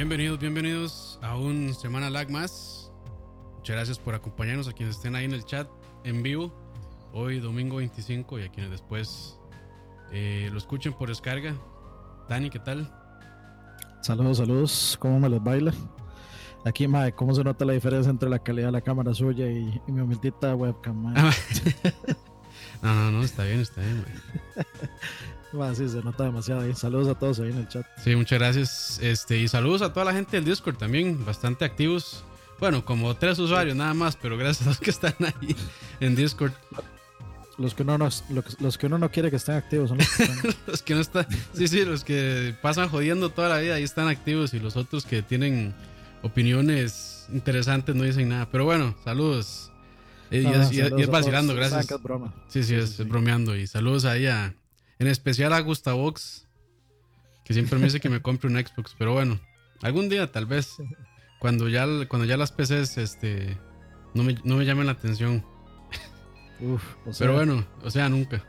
Bienvenidos, bienvenidos a un Semana Lag más. Muchas gracias por acompañarnos a quienes estén ahí en el chat en vivo. Hoy domingo 25 y a quienes después eh, lo escuchen por descarga. Dani, ¿qué tal? Saludos, saludos. ¿Cómo me los baila? Aquí, mae, ¿cómo se nota la diferencia entre la calidad de la cámara suya y, mi humildita webcam, mae? No, no, no, está bien, está bien, sí, se nota demasiado ahí. Saludos a todos ahí en el chat. Sí, muchas gracias. Este, y saludos a toda la gente del Discord también, bastante activos. Bueno, como tres usuarios nada más, pero gracias a los que están ahí en Discord. Los que, uno no, los, que uno no quiere que estén activos son los que, están. los que no están. Sí, sí, los que pasan jodiendo toda la vida ahí están activos y los otros que tienen opiniones interesantes no dicen nada. Pero bueno, saludos. Y, es, vacilando, gracias. Sí, sí, es, bromeando. Y saludos ahí a, en especial a Gustavox, que siempre me dice que me compre un Xbox. Pero bueno, algún día tal vez, cuando ya, cuando ya las PCs este, no, me, no me llamen la atención. Pero bueno, o sea, nunca.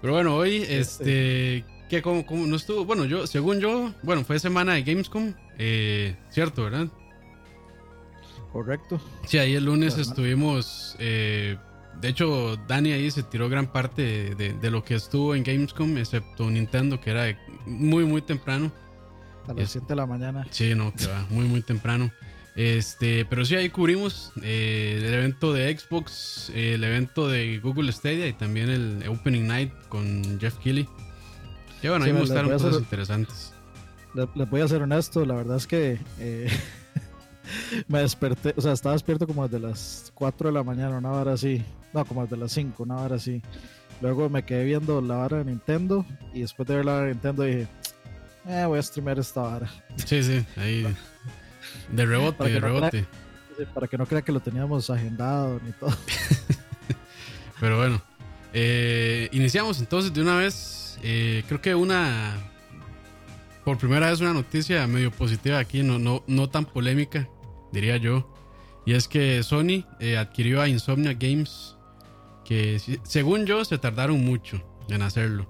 Pero bueno, hoy, este, ¿qué, cómo, no estuvo? Bueno, yo, según yo, bueno, fue semana de Gamescom, eh, cierto, ¿verdad? Correcto. Sí, ahí el lunes estuvimos, eh, de hecho, Dani ahí se tiró gran parte de, lo que estuvo en Gamescom, excepto Nintendo, que era muy, muy temprano. A las 7 de la mañana. Sí, no, que va, muy, muy temprano. Este, pero sí, ahí cubrimos eh, el evento de Xbox, el evento de Google Stadia y también el Opening Night con Jeff Keighley. Y bueno, ahí mostraron cosas interesantes. Les voy a ser honesto, la verdad es que eh, me desperté, o sea, estaba despierto como desde las 4 de la mañana, una hora así. No, como desde las 5, una hora así. Luego me quedé viendo la vara de Nintendo y después de ver la vara de Nintendo dije, eh, voy a streamear esta vara. Sí, sí, ahí. De rebote, de rebote. para que no crea que lo teníamos agendado ni todo. Pero bueno, eh, iniciamos entonces de una vez. Eh, creo que una. Por primera vez, una noticia medio positiva aquí, no, no, no tan polémica, diría yo. Y es que Sony eh, adquirió a Insomnia Games, que según yo se tardaron mucho en hacerlo.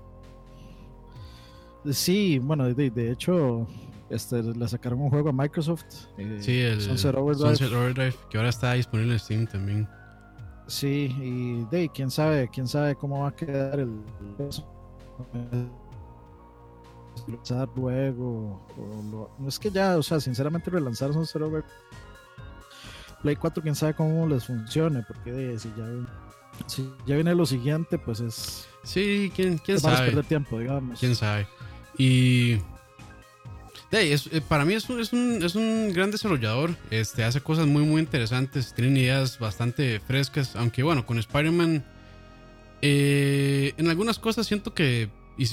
Sí, bueno, de hecho, este, le sacaron un juego a Microsoft. Eh, sí, el Sunset Overdrive. que ahora está disponible en Steam también. Sí, y de quién sabe, quién sabe cómo va a quedar el lanzar luego no es que ya, o sea, sinceramente relanzar Sunset Overdrive Play 4 quién sabe cómo les funcione, porque de, si ya si ya viene lo siguiente, pues es Sí, quién, quién sabe. perder tiempo, digamos. Quién sabe. Y eh, para mí es un, es, un, es un, gran desarrollador. Este, hace cosas muy, muy interesantes. Tiene ideas bastante frescas. Aunque bueno, con Spider-Man. Eh, en algunas cosas siento que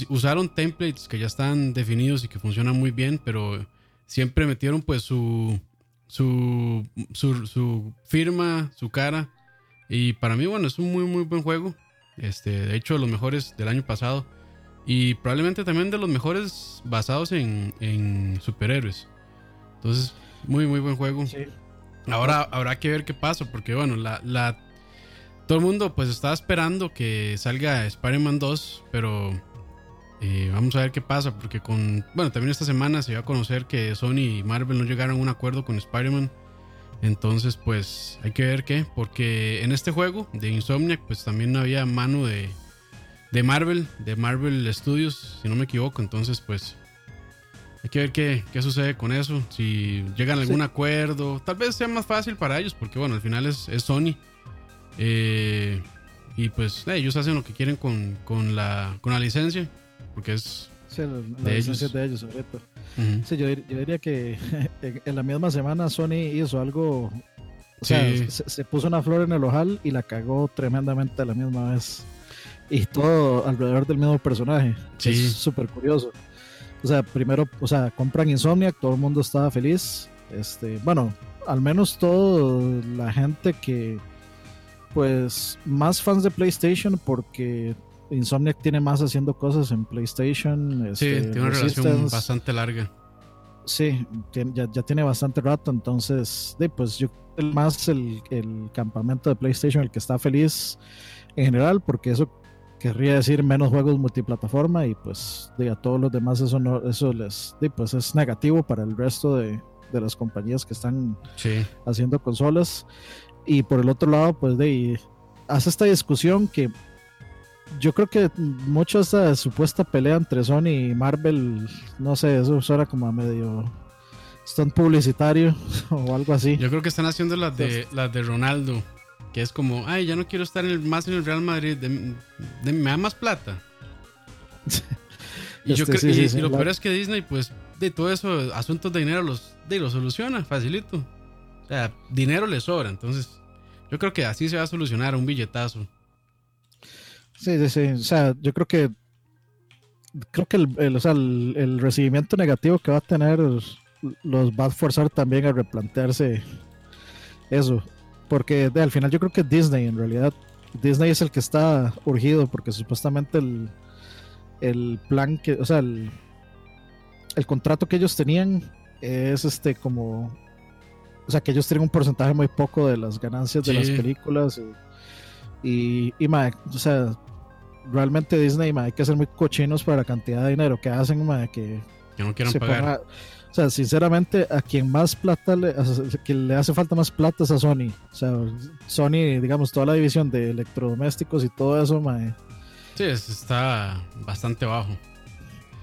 usaron templates que ya están definidos y que funcionan muy bien. Pero siempre metieron pues su, su, su, su firma, su cara. Y para mí, bueno, es un muy, muy buen juego. Este, de hecho, los mejores del año pasado. Y probablemente también de los mejores basados en, superhéroes. Entonces, muy, muy buen juego. Ahora habrá que ver qué pasa, porque bueno, la, la, todo el mundo pues estaba esperando que salga Spider-Man 2, pero eh, vamos a ver qué pasa, porque con, bueno, también esta semana se va a conocer que Sony y Marvel no llegaron a un acuerdo con Spider-Man. Entonces, pues hay que ver qué, porque en este juego de Insomniac, pues también no había mano de, de Marvel, de Marvel Studios, si no me equivoco. Entonces, pues hay que ver qué, qué sucede con eso. Si llegan a algún acuerdo, tal vez sea más fácil para ellos, porque bueno, al final es, Sony. Eh, y pues eh, ellos hacen lo que quieren con, con, la, con la licencia, porque es de ellos. de ellos, sí, yo, diría que en la misma semana Sony hizo algo. O sea, se, se, puso una flor en el ojal y la cagó tremendamente a la misma vez y todo alrededor del mismo personaje. Es súper curioso. O sea, primero, o sea, compran Insomniac, todo el mundo estaba feliz. Este, bueno, al menos toda la gente que, pues, más fans de PlayStation, porque Insomniac tiene más haciendo cosas en PlayStation. Este, sí, tiene una relación bastante larga. Sí, ya, ya, tiene bastante rato, entonces, de, pues yo más el, el campamento de PlayStation el que está feliz en general, porque eso querría decir menos juegos multiplataforma y pues a todos los demás eso no eso les pues es negativo para el resto de, de las compañías que están haciendo consolas y por el otro lado pues de hace esta discusión que yo creo que mucho esta supuesta pelea entre Sony y Marvel, no sé, eso suena como a medio stunt publicitario o algo así. Yo creo que están haciendo las de, las de Ronaldo, que es como, ay, ya no quiero estar más en el Real Madrid, me da más plata. y, yo este, y, lo peor es que Disney, pues, de todo eso, asuntos de dinero los, de, los soluciona, facilito. O sea, dinero le sobra, entonces yo creo que así se va a solucionar un billetazo. Sí, sí, sí. O sea, yo creo que creo que el, o sea, el, recibimiento negativo que va a tener los va a forzar también a replantearse eso. Porque al final yo creo que Disney, en realidad, Disney es el que está urgido porque supuestamente el, el plan que, o sea, el, el contrato que ellos tenían es este como, o sea, que ellos tienen un porcentaje muy poco de las ganancias de las películas y, y, o sea, realmente Disney hay que ser muy cochinos para la cantidad de dinero que hacen, que, que no quieran pagar. o sea, sinceramente, a quien más plata le, que le hace falta más plata es a Sony. O sea, Sony, digamos, toda la división de electrodomésticos y todo eso, mae. Sí, está bastante bajo.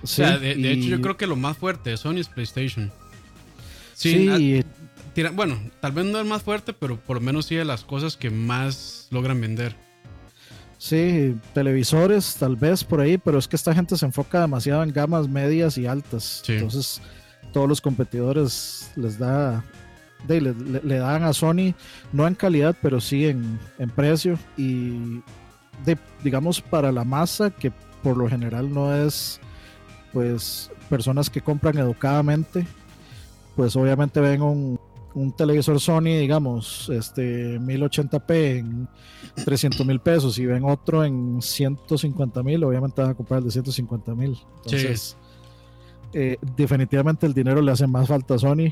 o sea, de, hecho, yo creo que lo más fuerte de Sony es PlayStation. Sí, bueno, tal vez no es más fuerte, pero por lo menos sí de las cosas que más logran vender. Sí, televisores tal vez por ahí, pero es que esta gente se enfoca demasiado en gamas medias y altas. Entonces, todos los competidores les da, le, dan a Sony, no en calidad, pero sí en, precio. Y digamos para la masa, que por lo general no es pues personas que compran educadamente, pues obviamente ven un, un televisor Sony, digamos, este 1080p en 300 mil pesos y ven otro en 150 mil, obviamente van a comprar el de 150 mil. Entonces, eh, definitivamente el dinero le hace más falta a Sony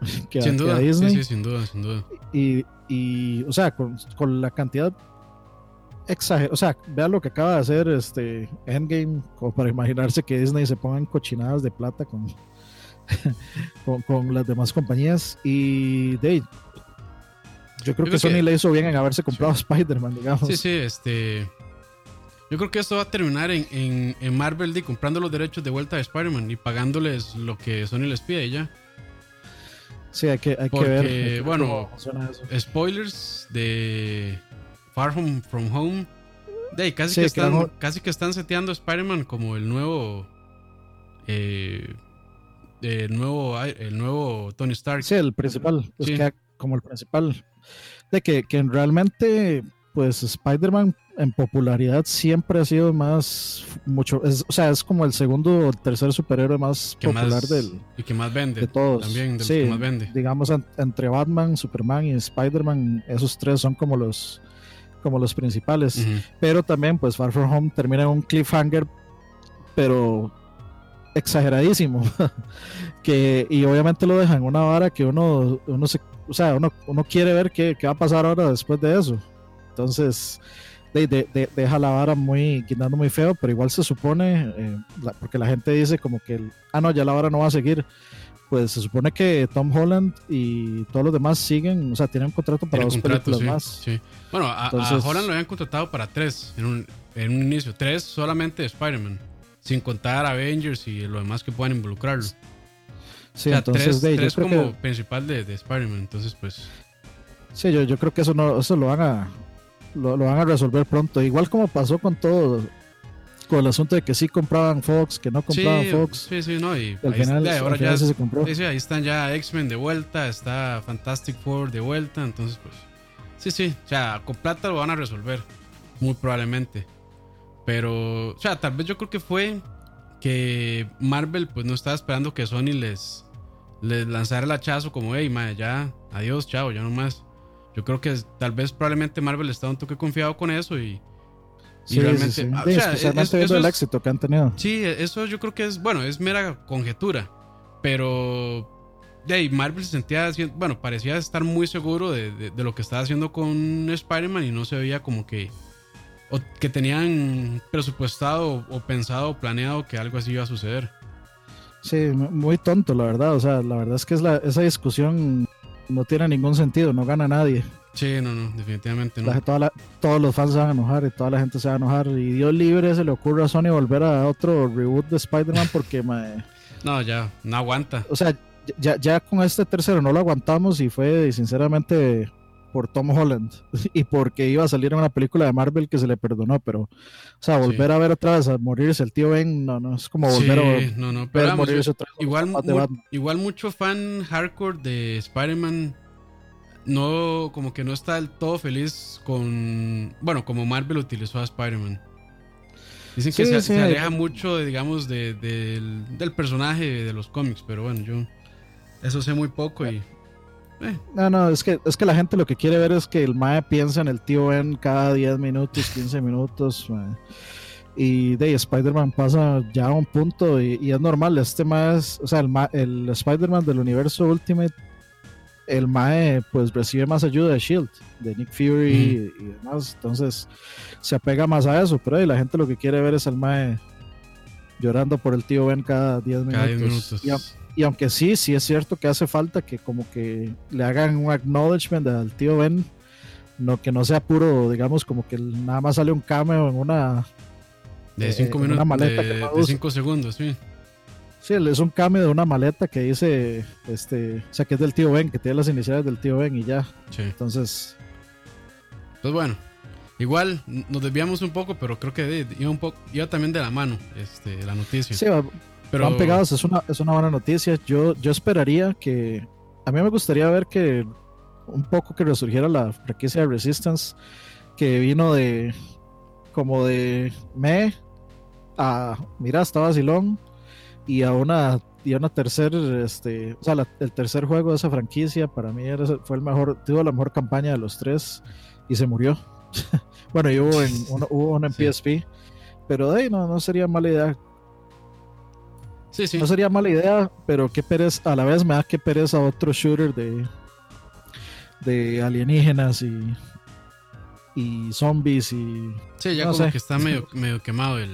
que, a, Disney. Sí, sin duda, sin duda. Y, y o sea, con, con la cantidad exagerada, o sea, vean lo que acaba de hacer este Endgame, como para imaginarse que Disney se ponga en cochinadas de plata con con, las demás compañías. Y Dave, yo creo que Sony le hizo bien en haberse comprado Spider-Man, digamos. Sí, sí, este. Yo creo que esto va a terminar en, en, Marvel de comprando los derechos de vuelta de Spider-Man y pagándoles lo que Sony les pide ya. Sí, hay que, hay que ver. bueno, spoilers de Far From, From Home. De, casi, que están, casi que están seteando Spider-Man como el nuevo eh, el nuevo, el nuevo Tony Stark. Sí, el principal, como el principal. De que, que realmente, pues Spider-Man en popularidad siempre ha sido más, mucho, o sea, es como el segundo o tercer superhéroe más popular del... Y que más vende. De todos. También, sí, que más vende. Digamos, entre Batman, Superman y Spider-Man, esos tres son como los como los principales. Pero también, pues Far From Home termina en un cliffhanger, pero exageradísimo. que, y obviamente lo dejan una vara que uno, uno se, o sea, uno, uno quiere ver qué, qué, va a pasar ahora después de eso. Entonces, de, deja la vara muy, quitando muy feo, pero igual se supone, eh, porque la gente dice como que, ah, no, ya la vara no va a seguir. Pues se supone que Tom Holland y todos los demás siguen, o sea, tienen un contrato para dos películas más. Bueno, a, Holland lo habían contratado para tres en un, en un inicio, tres solamente de Spider-Man sin contar Avengers y lo demás que puedan involucrarlo. Sí, entonces, tres, como principal de, de Spider-Man, entonces pues... Sí, yo, yo creo que eso no eso lo van a lo, van a resolver pronto. Igual como pasó con todo, con el asunto de que sí compraban Fox, que no compraban Fox. Sí, sí, no, y al final, ahora ya se compró. Sí, ahí están ya X-Men de vuelta, está Fantastic Four de vuelta, entonces pues sí, sí, o sea, con plata lo van a resolver, muy probablemente. Pero, o sea, tal vez yo creo que fue que Marvel pues no estaba esperando que Sony les, les lanzara el hachazo como, hey, madre, ya, adiós, chao, ya no más. Yo creo que tal vez probablemente Marvel estaba un toque confiado con eso y, y realmente... Sí, o sea, especialmente viendo el éxito que han tenido. Sí, eso yo creo que es, bueno, es mera conjetura, pero... Hey, Marvel se sentía, bueno, parecía estar muy seguro de, de, de lo que estaba haciendo con Spider-Man y no se veía como que o que tenían presupuestado o pensado o planeado que algo así iba a suceder. Sí, muy tonto, la verdad. O sea, la verdad es que es la, esa discusión no tiene ningún sentido, no gana nadie. Sí, no, no, definitivamente no. todos los fans se van a enojar y toda la gente se va a enojar. Y Dios libre se le ocurre a Sony volver a otro reboot de Spider-Man porque... no, ya, no aguanta. O sea, ya, ya con este tercero no lo aguantamos y fue sinceramente por Tom Holland y porque iba a salir en una película de Marvel que se le perdonó, pero, o sea, volver a ver otra vez a morirse el tío Ben, no, no, es como volver a no, no, pero morirse otra vez. Igual, igual mucho fan hardcore de Spider-Man no, como que no está del todo feliz con, bueno, como Marvel utilizó a Spider-Man. Dicen que se, aleja mucho, digamos, de, del, personaje de los cómics, pero bueno, yo eso sé muy poco y... Eh. No, no, es que, es que la gente lo que quiere ver es que el Mae piensa en el tío Ben cada 10 minutos, 15 minutos. Y de Spider-Man pasa ya a un punto y, es normal. Este más, o sea, el, el Spider-Man del universo Ultimate el Mae pues recibe más ayuda de Shield, de Nick Fury y, demás, entonces se apega más a eso, pero la gente lo que quiere ver es al Mae llorando por el tío Ben cada 10 minutos. Y, aunque sí, sí es cierto que hace falta que como que le hagan un acknowledgement al tío Ben, no que no sea puro, digamos, como que nada más sale un cameo en una... De 5 eh, minutos, de 5 segundos, sí. Sí, es un cambio de una maleta que dice, este, o sea, que es del tío Ben, que tiene las iniciales del tío Ben y ya. Sí. Entonces. Pues bueno, igual nos desviamos un poco, pero creo que iba un poco, iba también de la mano, este, la noticia. Sí, pero... van pegados, es una, es una buena noticia. Yo, yo esperaría que, a mí me gustaría ver que un poco que resurgiera la franquicia de Resistance, que vino de, como de me a, mira, está vacilón y a una y a una tercer este o sea el tercer juego de esa franquicia para mí era, fue el mejor tuvo la mejor campaña de los tres y se murió bueno y hubo en uno, hubo en PSP pero de ahí no, no sería mala idea sí, sí. no sería mala idea pero qué pereza a la vez me da que pereza otro shooter de de alienígenas y y zombies y sí ya como que está medio medio quemado el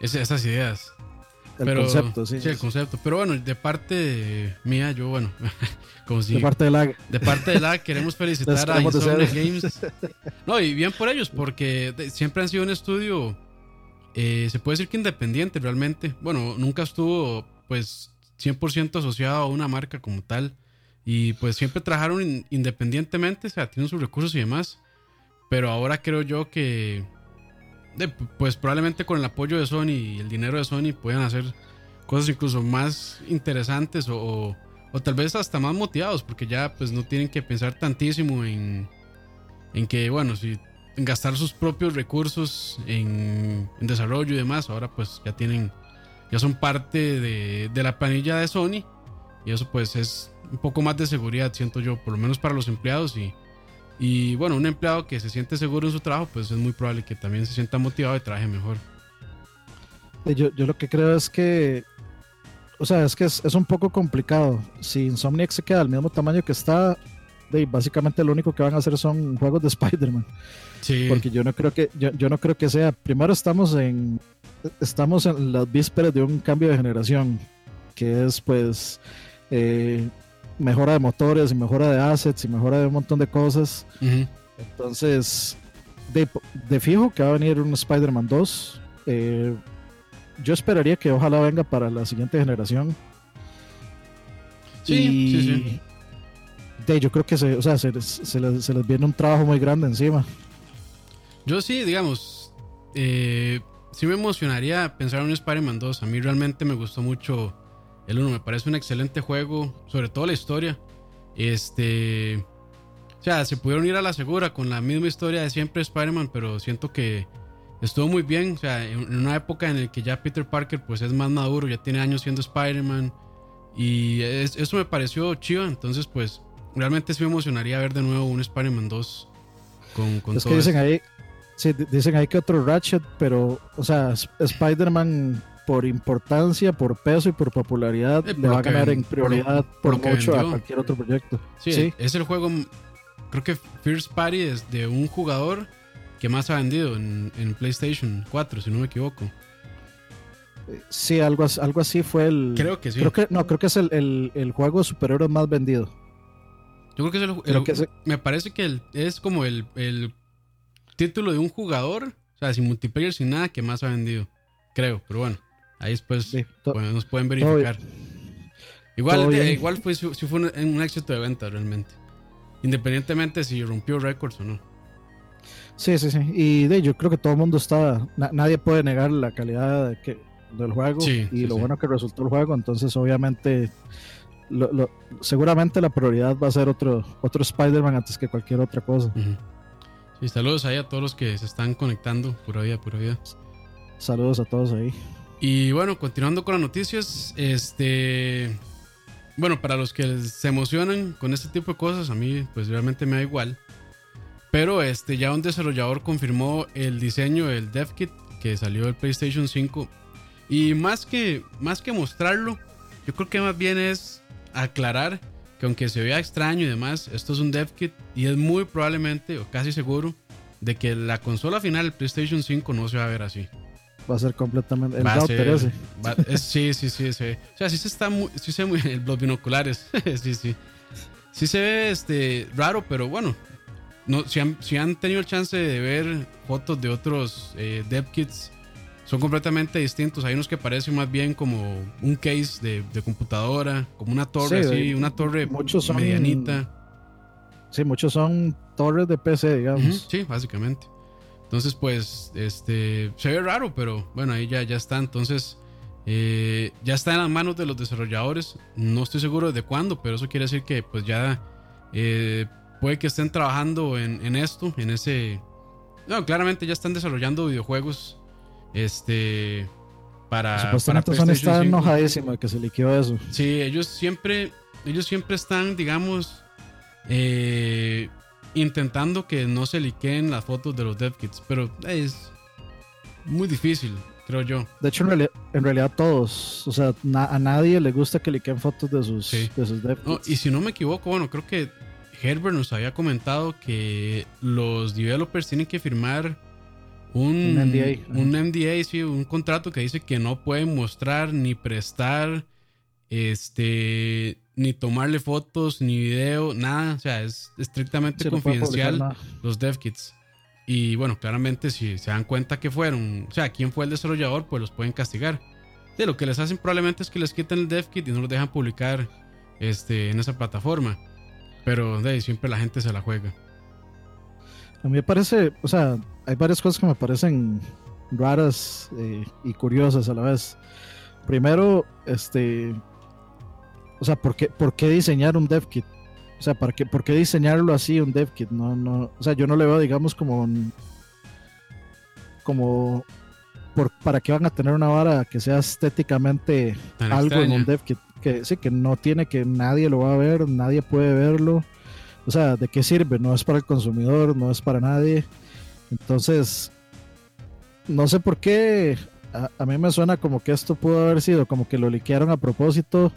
esas ideas el concepto, sí. Sí, el concepto. Pero bueno, de parte mía, yo, bueno, como si, De parte de la... De parte de la queremos felicitar a Insomnia Games. No, y bien por ellos, porque siempre han sido un estudio, eh, se puede decir que independiente realmente. Bueno, nunca estuvo, pues, 100% asociado a una marca como tal. Y pues siempre trabajaron independientemente, o sea, tienen sus recursos y demás. Pero ahora creo yo que pues probablemente con el apoyo de Sony y el dinero de Sony puedan hacer cosas incluso más interesantes o, o, tal vez hasta más motivados porque ya pues no tienen que pensar tantísimo en, en que bueno, si gastar sus propios recursos en, desarrollo y demás, ahora pues ya tienen, ya son parte de, de la planilla de Sony y eso pues es un poco más de seguridad, siento yo, por lo menos para los empleados y y bueno, un empleado que se siente seguro en su trabajo, pues es muy probable que también se sienta motivado y trabaje mejor. Yo, yo lo que creo es que, o sea, es que es, un poco complicado. Si Insomniac se queda al mismo tamaño que está, de, básicamente lo único que van a hacer son juegos de Spider-Man. Sí. Porque yo no creo que, yo, yo no creo que sea. Primero estamos en, estamos en las vísperas de un cambio de generación, que es pues eh, mejora de motores y mejora de assets y mejora de un montón de cosas. Entonces, de, fijo que va a venir un Spider-Man 2. Eh, yo esperaría que ojalá venga para la siguiente generación. Sí, sí, De, yo creo que se, o sea, se, les, viene un trabajo muy grande encima. Yo sí, digamos, eh, sí me emocionaría pensar en un Spider-Man 2. A mí realmente me gustó mucho el 1 me parece un excelente juego, sobre todo la historia. Este. O sea, se pudieron ir a la segura con la misma historia de siempre Spider-Man, pero siento que estuvo muy bien. O sea, en una época en la que ya Peter Parker pues es más maduro, ya tiene años siendo Spider-Man. Y eso me pareció chido. Entonces, pues, realmente sí me emocionaría ver de nuevo un Spider-Man 2 con, con es que dicen ahí, sí, dicen ahí que otro Ratchet, pero, o sea, Spider-Man por importancia, por peso y por popularidad, le va a ganar en prioridad por, mucho a cualquier otro proyecto. Sí, es el juego, creo que First Party es de un jugador que más ha vendido en, en PlayStation 4, si no me equivoco. Sí, algo, algo así fue el. Creo que sí. Creo que, no, creo que es el, el, el juego de superhéroes más vendido. Yo creo que es el. me parece que es como el, el, título de un jugador, o sea, sin multiplayer, sin nada, que más ha vendido. Creo, pero bueno, ahí después pues, nos pueden verificar. Igual, igual fue, si fue un, éxito de venta realmente. Independientemente si rompió récords o no. Sí, sí, sí. Y de, yo creo que todo el mundo está. nadie puede negar la calidad de que, del juego y lo bueno que resultó el juego. Entonces, obviamente, seguramente la prioridad va a ser otro, otro Spider-Man antes que cualquier otra cosa. Sí, saludos ahí a todos los que se están conectando. Pura vida, pura vida. Saludos a todos ahí. Y bueno, continuando con las noticias, este. Bueno, para los que se emocionan con este tipo de cosas, a mí pues realmente me da igual. Pero este, ya un desarrollador confirmó el diseño del DevKit que salió del PlayStation 5 y más que, más que mostrarlo, yo creo que más bien es aclarar que aunque se vea extraño y demás, esto es un dev kit y es muy probablemente o casi seguro de que la consola final, el PlayStation 5, no se va a ver así. Va a ser completamente el router ese. sí, sí, sí, sí. O sea, sí se está muy, sí se muy, los binoculares. sí, sí. Sí se ve este raro, pero bueno. No, si, han, si han tenido el chance de ver fotos de otros eh, dev kits son completamente distintos. Hay unos que parecen más bien como un case de, computadora, como una torre así, una torre muchos medianita. Sí, muchos son torres de PC, digamos. sí, básicamente. Entonces, pues, este, se ve raro, pero bueno, ahí ya, ya está. Entonces, eh, ya está en las manos de los desarrolladores. No estoy seguro de cuándo, pero eso quiere decir que, pues, ya eh, puede que estén trabajando en, en esto, en ese. No, claramente ya están desarrollando videojuegos este. Para. Supuestamente para Sony está enojadísimo de que se liquidó eso. Sí, ellos siempre. Ellos siempre están, digamos. Eh, intentando que no se liqueen las fotos de los dev kits. Pero es muy difícil, creo yo. De hecho, en realidad, todos, o sea, a nadie le gusta que liqueen fotos de sus, de sus dev kits. y si no me equivoco, bueno, creo que Herbert nos había comentado que los developers tienen que firmar un, NDA. Un NDA, sí, un contrato que dice que no pueden mostrar ni prestar, este, ni tomarle fotos, ni video, nada. O sea, es estrictamente confidencial los dev kits. Y bueno, claramente si se dan cuenta que fueron, o sea, quién fue el desarrollador, pues los pueden castigar. De lo que les hacen probablemente es que les quiten el dev kit y no los dejan publicar este, en esa plataforma. Pero de ahí siempre la gente se la juega. A mí me parece, o sea, hay varias cosas que me parecen raras eh, y curiosas a la vez. Primero, este, o sea, ¿por qué, ¿por qué diseñar un dev kit? O sea, ¿para qué, ¿por qué diseñarlo así, un dev kit? No, no, o sea, yo no le veo, digamos, como como por, para qué van a tener una vara que sea estéticamente algo en un dev kit que sí que no tiene que nadie lo va a ver, nadie puede verlo. O sea, ¿de qué sirve? No es para el consumidor, no es para nadie. Entonces, no sé por qué. A, mí me suena como que esto pudo haber sido como que lo liquearon a propósito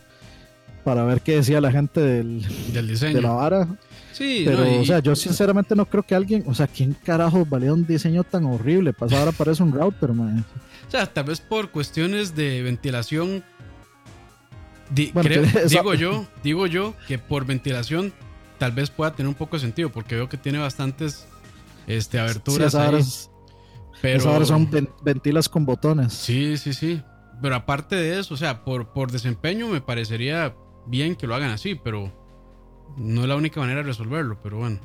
para ver qué decía la gente del, diseño. de la vara. Sí, pero, o sea, yo sinceramente no creo que alguien, o sea, ¿quién carajo valía un diseño tan horrible? Pues ahora parece un router, man. O sea, tal vez por cuestiones de ventilación. digo yo, digo yo que por ventilación tal vez pueda tener un poco de sentido, porque veo que tiene bastantes este, aberturas ahí. pero ahora son ventilas con botones. Sí, sí, sí. Pero aparte de eso, o sea, por, por desempeño me parecería bien que lo hagan así, pero no es la única manera de resolverlo, pero bueno.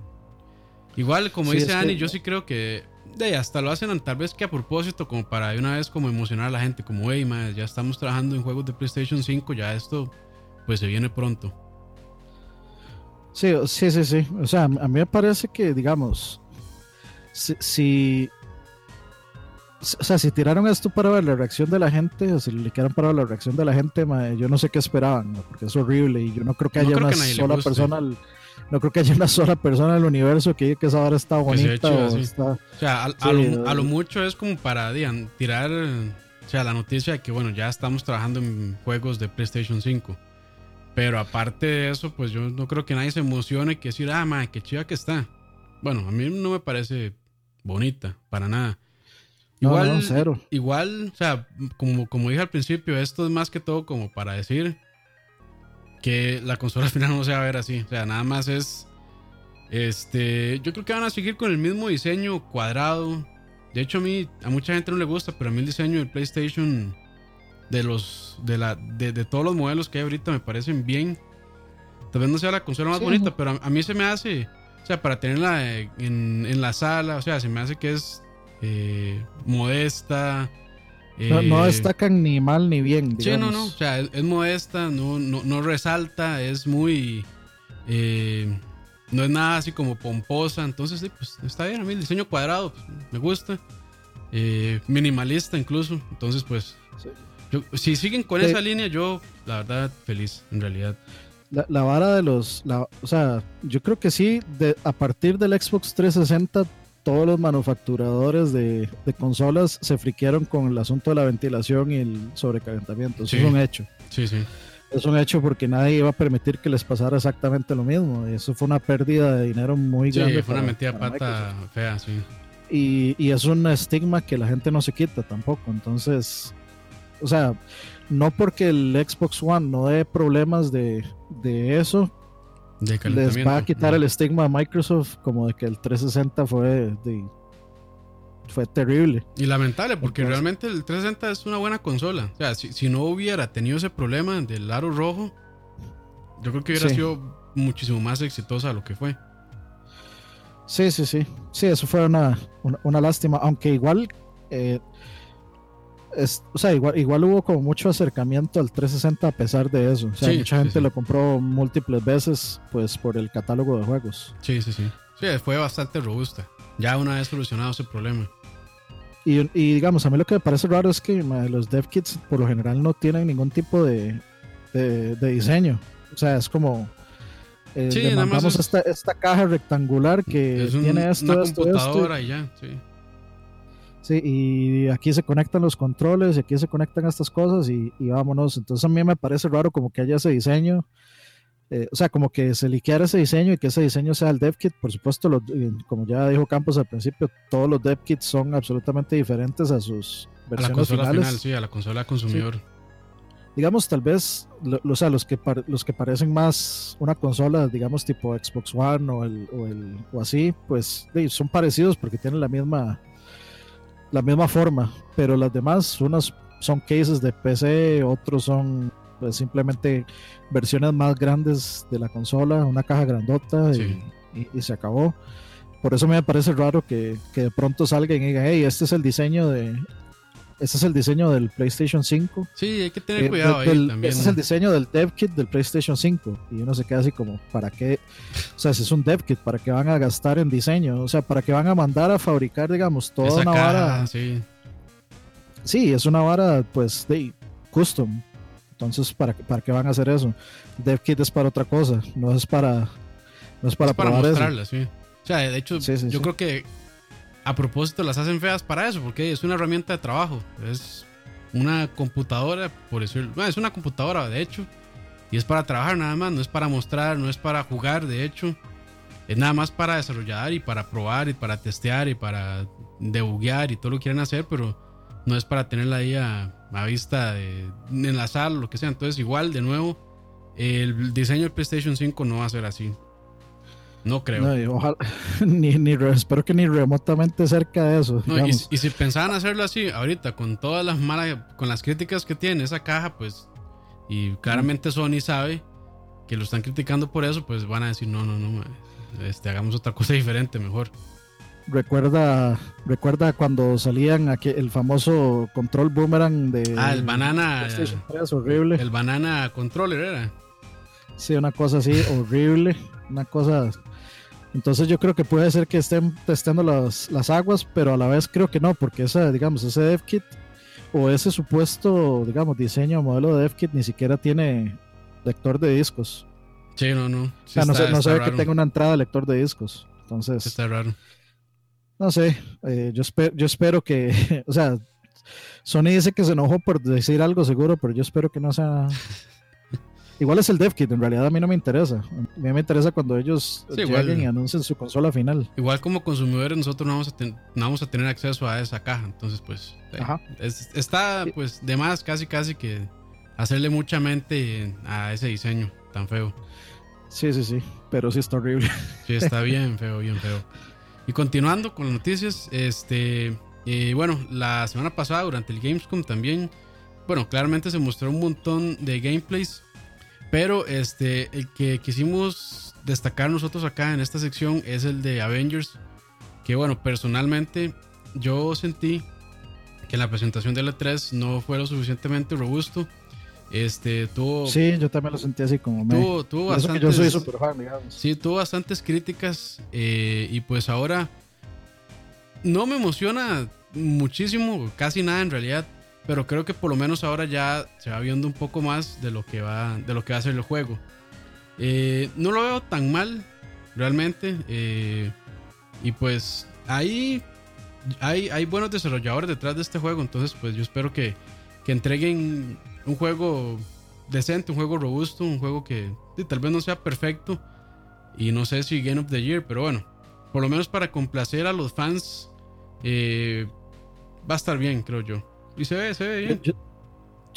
Igual, como dice Ani, yo sí creo que de hasta lo hacen tal vez que a propósito, como para de una vez como emocionar a la gente, como, hey, ya estamos trabajando en juegos de PlayStation 5, ya esto pues se viene pronto. Sí, sí, sí, sí. O sea, a mí me parece que, digamos, si, o sea, si tiraron esto para ver la reacción de la gente, o si le quedaron para ver la reacción de la gente, yo no sé qué esperaban, porque es horrible y yo no creo que haya una sola persona, no creo que haya una sola persona en el universo que diga que esa hora está bonita. o, sea, a, lo, mucho es como para tirar, o sea, la noticia de que bueno, ya estamos trabajando en juegos de PlayStation 5. Pero aparte de eso, pues yo no creo que nadie se emocione que decir, ah, madre, qué chiva que está. Bueno, a mí no me parece bonita, para nada. Igual, cero. igual, o sea, como, como dije al principio, esto es más que todo como para decir que la consola al final no se va a ver así. O sea, nada más es. Este. Yo creo que van a seguir con el mismo diseño cuadrado. De hecho, a mí, a mucha gente no le gusta, pero a mí el diseño del PlayStation. De los. De, la, de, todos los modelos que hay ahorita me parecen bien. Tal vez no sea la consola más bonita, pero a, mí se me hace. O sea, para tenerla en, en la sala, o sea, se me hace que es eh, modesta. no, no, eh, destacan ni mal ni bien. Sí, no, no. O sea, es, modesta, no, no, resalta, es muy. Eh, no es nada así como pomposa. Entonces, sí, pues está bien. A mí el diseño cuadrado pues, me gusta. minimalista incluso. Entonces, pues. si siguen con esa línea, yo, la verdad, feliz, en realidad. La, vara de los. o sea, yo creo que sí, de, a partir del Xbox 360 todos los manufacturadores de, consolas se friquearon con el asunto de la ventilación y el sobrecalentamiento. Eso es un hecho. Sí, sí. Es un hecho porque nadie iba a permitir que les pasara exactamente lo mismo. Y eso fue una pérdida de dinero muy grande. Sí, fue una metida pata fea, sí. Y, y, es un estigma que la gente no se quita tampoco. Entonces, o sea, no porque el Xbox One no dé problemas de, de eso, les va a quitar el estigma a Microsoft como de que el 360 fue fue terrible. Y lamentable, porque realmente el 360 es una buena consola. O sea, si, no hubiera tenido ese problema del aro rojo, yo creo que hubiera sido muchísimo más exitosa de lo que fue. Sí, sí, sí. Sí, eso fue una, una, lástima. Aunque igual eh, o sea, igual, igual hubo como mucho acercamiento al 360 a pesar de eso. O sea, mucha gente lo compró múltiples veces, pues por el catálogo de juegos. Sí, sí, sí. Sí, fue bastante robusta. Ya una vez solucionado ese problema. Y, digamos, a mí lo que me parece raro es que los dev kits por lo general no tienen ningún tipo de, de, diseño. O sea, es como. Eh, esta, esta, caja rectangular que tiene esto, una computadora y ya, sí. Sí, y aquí se conectan los controles, y aquí se conectan estas cosas y, vámonos. Entonces a mí me parece raro como que haya ese diseño, eh, o sea, como que se liqueara ese diseño y que ese diseño sea el dev kit. Por supuesto, eh, como ya dijo Campos al principio, todos los dev kits son absolutamente diferentes a sus versiones a la consola finales. Final, sí, a la consola consumidor. Digamos, tal vez, o sea, los que, los que parecen más una consola, digamos, tipo Xbox One o, el, o, el, o así, pues son parecidos porque tienen la misma la misma forma, pero las demás, unas son cases de PC, otros son pues, simplemente versiones más grandes de la consola, una caja grandota y, se acabó. Por eso me parece raro que, que, de pronto salga y diga, hey, este es el diseño de, este es el diseño del PlayStation 5. Sí, hay que tener eh, cuidado ahí también. Este es el diseño del dev kit del PlayStation 5. Y uno se queda así como, ¿para qué? O sea, si es un dev kit, ¿para qué van a gastar en diseño? O sea, ¿para qué van a mandar a fabricar, digamos, toda una vara? Sí. sí, es una vara, pues, de custom. Entonces, ¿para, ¿para qué van a hacer eso? Dev kit es para otra cosa, no es para, no es para, es para mostrarla, sí. O sea, de hecho, yo creo que a propósito las hacen feas para eso, porque es una herramienta de trabajo. Es una computadora, por decirlo. Bueno, es una computadora, de hecho. Y es para trabajar nada más, no es para mostrar, no es para jugar, de hecho. Es nada más para desarrollar y para probar y para testear y para debuguear y todo lo que quieran hacer, pero no es para tenerla ahí a, vista en la sala o lo que sea. Entonces, igual, de nuevo, el diseño del PlayStation 5 no va a ser así. No creo. ni, ni, espero que ni remotamente cerca de eso. y, si pensaban hacerlo así, ahorita, con todas las malas, con las críticas que tiene esa caja, pues, y claramente Sony sabe que lo están criticando por eso, pues van a decir, no, no, no, este, hagamos otra cosa diferente, mejor. Recuerda, recuerda cuando salían aquí el famoso control boomerang de. Ah, el banana. horrible. El banana controller era. Sí, una cosa así horrible. Una cosa entonces yo creo que puede ser que estén testando las, las aguas, pero a la vez creo que no, porque ese, digamos, ese dev kit o ese supuesto, digamos, diseño o modelo de dev kit ni siquiera tiene lector de discos. Sí, no, no. o sea, no, sé, no que tenga una entrada de lector de discos. Entonces. Está raro. No sé, eh, yo, espero, yo espero que, o sea, Sony dice que se enojó por decir algo seguro, pero yo espero que no sea Igual es el dev kit, en realidad a mí no me interesa. A mí me interesa cuando ellos lleguen y anuncien su consola final. Igual como consumidores nosotros no vamos a, no vamos a tener acceso a esa caja, entonces pues está pues de más casi casi que hacerle mucha mente a ese diseño tan feo. Sí, sí, sí, pero sí está horrible. Sí, está bien feo, bien feo. Y continuando con las noticias, este, eh, bueno, la semana pasada durante el Gamescom también, bueno, claramente se mostró un montón de gameplays, pero este, el que quisimos destacar nosotros acá en esta sección es el de Avengers, que bueno, personalmente yo sentí que la presentación de la 3 no fue lo suficientemente robusto. Este, tuvo. Sí, yo también lo sentí así como. Tuvo, tuvo bastantes, yo soy super fan, digamos. Sí, tuvo bastantes críticas. Eh, y pues ahora. No me emociona muchísimo, casi nada en realidad. Pero creo que por lo menos ahora ya se va viendo un poco más de lo que va, de lo que va a ser el juego. Eh, no lo veo tan mal, realmente. Eh, y pues ahí hay, hay buenos desarrolladores detrás de este juego. Entonces, pues yo espero que, que entreguen un juego decente, un juego robusto, un juego que tal vez no sea perfecto y no sé si Game of the Year, pero bueno, por lo menos para complacer a los fans eh, va a estar bien, creo yo. Y se ve, se ve bien. Yo,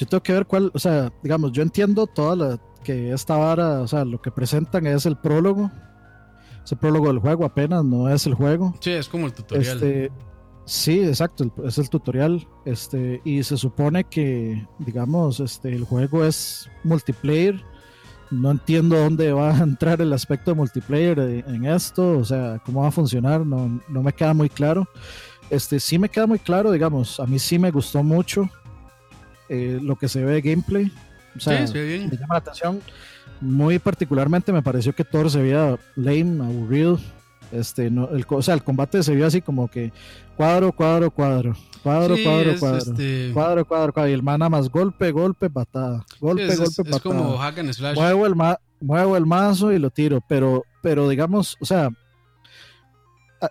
tengo que ver cuál, o sea, digamos, yo entiendo toda la que esta vara, o sea, lo que presentan es el prólogo. Es el prólogo del juego apenas, no es el juego. Sí, es como el tutorial. Este, Sí, exacto, es el tutorial. Este, y se supone que, digamos, este, el juego es multiplayer. No entiendo dónde va a entrar el aspecto de multiplayer en esto, o sea, cómo va a funcionar, no, no me queda muy claro. Este, sí me queda muy claro, digamos, a mí sí me gustó mucho eh, lo que se ve de gameplay. O sea, sí, me llama la atención. Muy particularmente me pareció que Thor se veía lame, aburrido. Este, no, el, o sea, el combate se vio así como que cuadro, cuadro, cuadro, cuadro, cuadro, cuadro, este... cuadro, cuadro, cuadro, y el mana más golpe, golpe, patada, golpe, golpe, patada. Es como hack and slash. Muevo el, muevo el mazo y lo tiro, pero, pero digamos, o sea,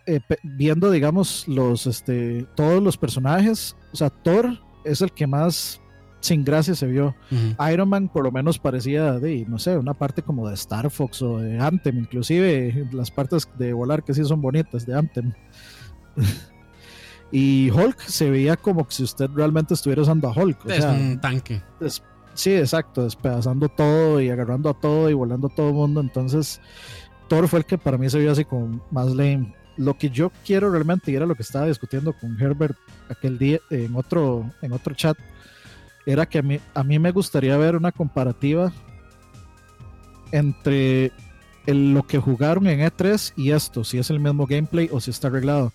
eh, viendo, digamos, los, este, todos los personajes, o sea, Thor es el que más sin gracia se vio. Iron Man por lo menos parecía de, no sé, una parte como de Star Fox o de Anthem, inclusive las partes de volar que sí son bonitas de Anthem. y Hulk se veía como si usted realmente estuviera usando a Hulk. es un tanque. sí, exacto, despedazando todo y agarrando a todo y volando a todo el mundo. Entonces, Thor fue el que para mí se vio así como más lame. Lo que yo quiero realmente, y era lo que estaba discutiendo con Herbert aquel día en otro, en otro chat, era que a mí, a mí me gustaría ver una comparativa entre lo que jugaron en E3 y esto, si es el mismo gameplay o si está arreglado.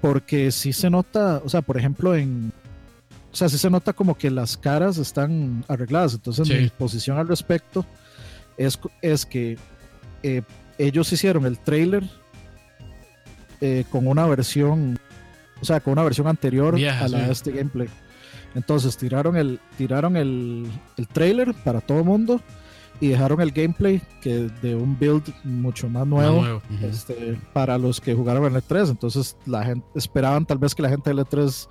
Porque si se nota, o sea, por ejemplo, en. O sea, sí se nota como que las caras están arregladas. Entonces, mi posición al respecto es, es que eh, ellos hicieron el trailer eh, con una versión, o sea, con una versión anterior a la de este gameplay. Entonces tiraron el, tiraron el, el trailer para todo el mundo y dejaron el gameplay que de un build mucho más nuevo, este, para los que jugaron en el E3. Entonces la gente esperaban tal vez que la gente del E3,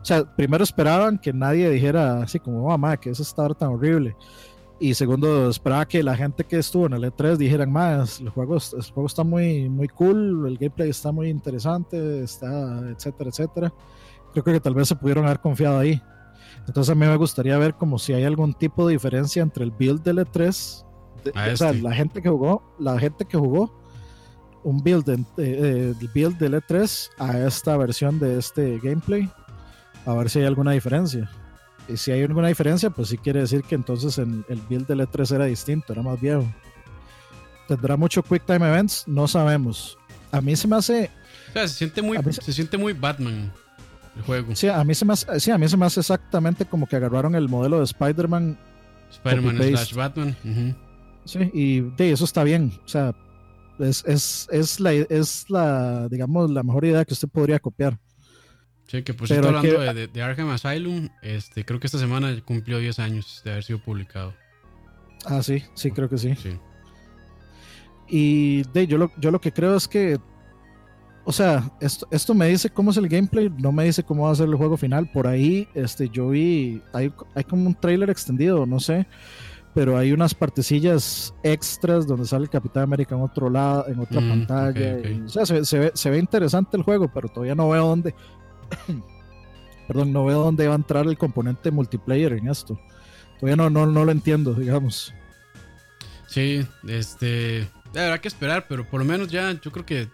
o sea, primero esperaban que nadie dijera así como, mamá, oh, que eso está tan horrible. Y segundo, esperaba que la gente que estuvo en el E3 dijeran más, el juego, el juego está muy, muy cool, el gameplay está muy interesante, está, etcétera, etcétera. Creo que tal vez se pudieron haber confiado ahí. Entonces a mí me gustaría ver como si hay algún tipo de diferencia entre el build del E3, o sea, este. la gente que jugó, la gente que jugó un build, de, eh, build del E3 a esta versión de este gameplay, a ver si hay alguna diferencia. Y si hay alguna diferencia, pues sí quiere decir que entonces el build del E3 era distinto, era más viejo. ¿Tendrá mucho Quick Time Events? No sabemos. A mí se me hace... O sea, se siente muy, se siente muy Batman juego. Sí, a mí se me hace, sí, a mí se me hace exactamente como que agarraron el modelo de Spider-Man. Spider-Man slash Batman. Sí, y de eso está bien. O sea, es, es, es, la, es la, digamos, la mejor idea que usted podría copiar. Sí, que por cierto, hablando de, de, Arkham Asylum, este, creo que esta semana cumplió 10 años de haber sido publicado. Ah, sí, sí, creo que sí. sí. Y de, yo, lo, yo lo que creo es que o sea, esto, esto me dice cómo es el gameplay, no me dice cómo va a ser el juego final. Por ahí, este, yo vi, hay, hay como un trailer extendido, no sé, pero hay unas partecillas extras donde sale el Capitán América en otro lado, en otra mm, pantalla. o sea, se, ve, se, ve, interesante el juego, pero todavía no veo dónde. perdón, no veo dónde va a entrar el componente multiplayer en esto. Todavía no, no, no lo entiendo, digamos. Sí, este. Habrá que esperar, pero por lo menos ya, yo creo que.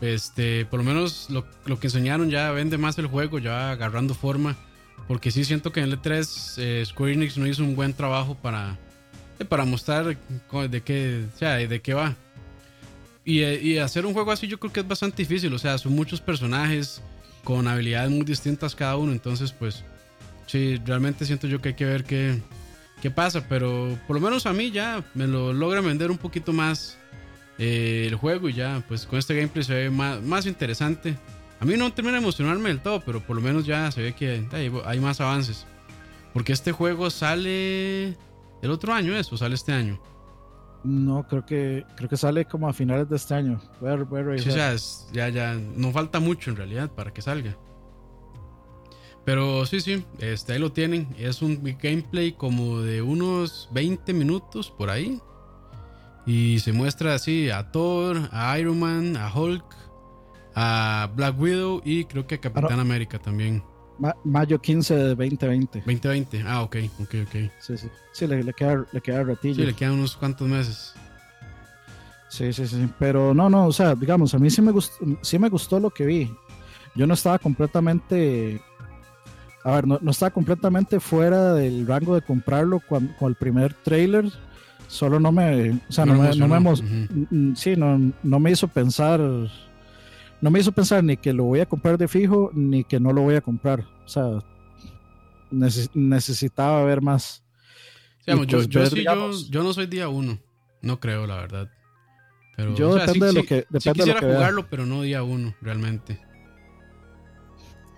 Este, por lo menos lo, lo que enseñaron ya vende más el juego, ya agarrando forma. Porque sí siento que en el E3 eh, Square Enix no hizo un buen trabajo para, eh, para mostrar de qué, de qué va. Y, eh, y, hacer un juego así yo creo que es bastante difícil. O sea, son muchos personajes con habilidades muy distintas cada uno. Entonces, pues, sí, realmente siento yo que hay que ver qué, qué pasa. Pero por lo menos a mí ya me lo logra vender un poquito más el juego. Y ya, pues con este gameplay se ve más, más interesante. A mí no termina de emocionarme del todo, pero por lo menos ya se ve que hay, más avances. Porque este juego sale el otro año, ¿eso? ¿Sale este año? No, creo que creo que sale como a finales de este año. sí, o sea, ya, ya, no falta mucho en realidad para que salga. Pero sí, sí, este, ahí lo tienen. Es un gameplay como de unos 20 minutos por ahí. Y se muestra así a Thor, a Iron Man, a Hulk, a Black Widow y creo que a Capitán América también. Mayo 15 de 2020. 2020, ah, ok, ok, ok. Sí, sí. Sí, le, le queda, le queda ratillo. Sí, le quedan unos cuantos meses. Sí, sí, sí. Pero no, no, o sea, digamos, a mí sí me gustó, sí me gustó lo que vi. Yo no estaba completamente. A ver, no, no estaba completamente fuera del rango de comprarlo con, con el primer trailer. Solo no me. O sea, no, me. No me Sí, no, no me hizo pensar no me hizo pensar ni que lo voy a comprar de fijo ni que no lo voy a comprar. O sea, necesitaba ver más. Pues yo, yo, no soy día uno, no creo, la verdad. Pero, yo depende de lo que. Depende quisiera jugarlo, pero no día uno, realmente.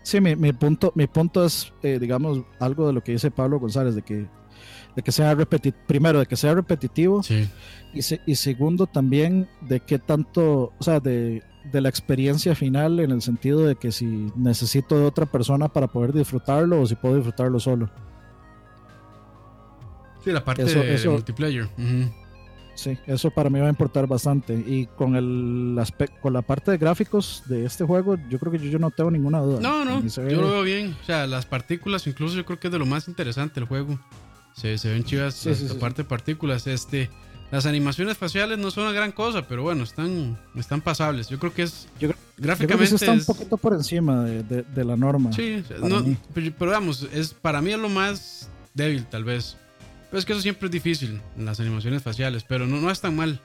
Sí, mi, mi punto, mi punto es, eh, digamos, algo de lo que dice Pablo González, de que, de que sea repetitivo, primero, de que sea repetitivo, sí. y, y segundo también de qué tanto, o sea, de, de la experiencia final en el sentido de que si necesito de otra persona para poder disfrutarlo o si puedo disfrutarlo solo. Sí, la parte de multiplayer. Sí, eso para mí va a importar bastante. Y con el aspecto, con la parte de gráficos de este juego, yo creo que yo, no tengo ninguna duda. No, no, yo lo veo bien. O sea, las partículas, incluso yo creo que es de lo más interesante el juego. Se, se ven chivas la parte de partículas. Este, las animaciones faciales no son una gran cosa, pero bueno, están, están pasables. Yo creo que es. gráficamente. está un poquito por encima de, la norma. Sí, pero, pero, vamos, es, para mí es lo más débil, tal vez. Pero es que eso siempre es difícil las animaciones faciales, pero no, no es tan mal.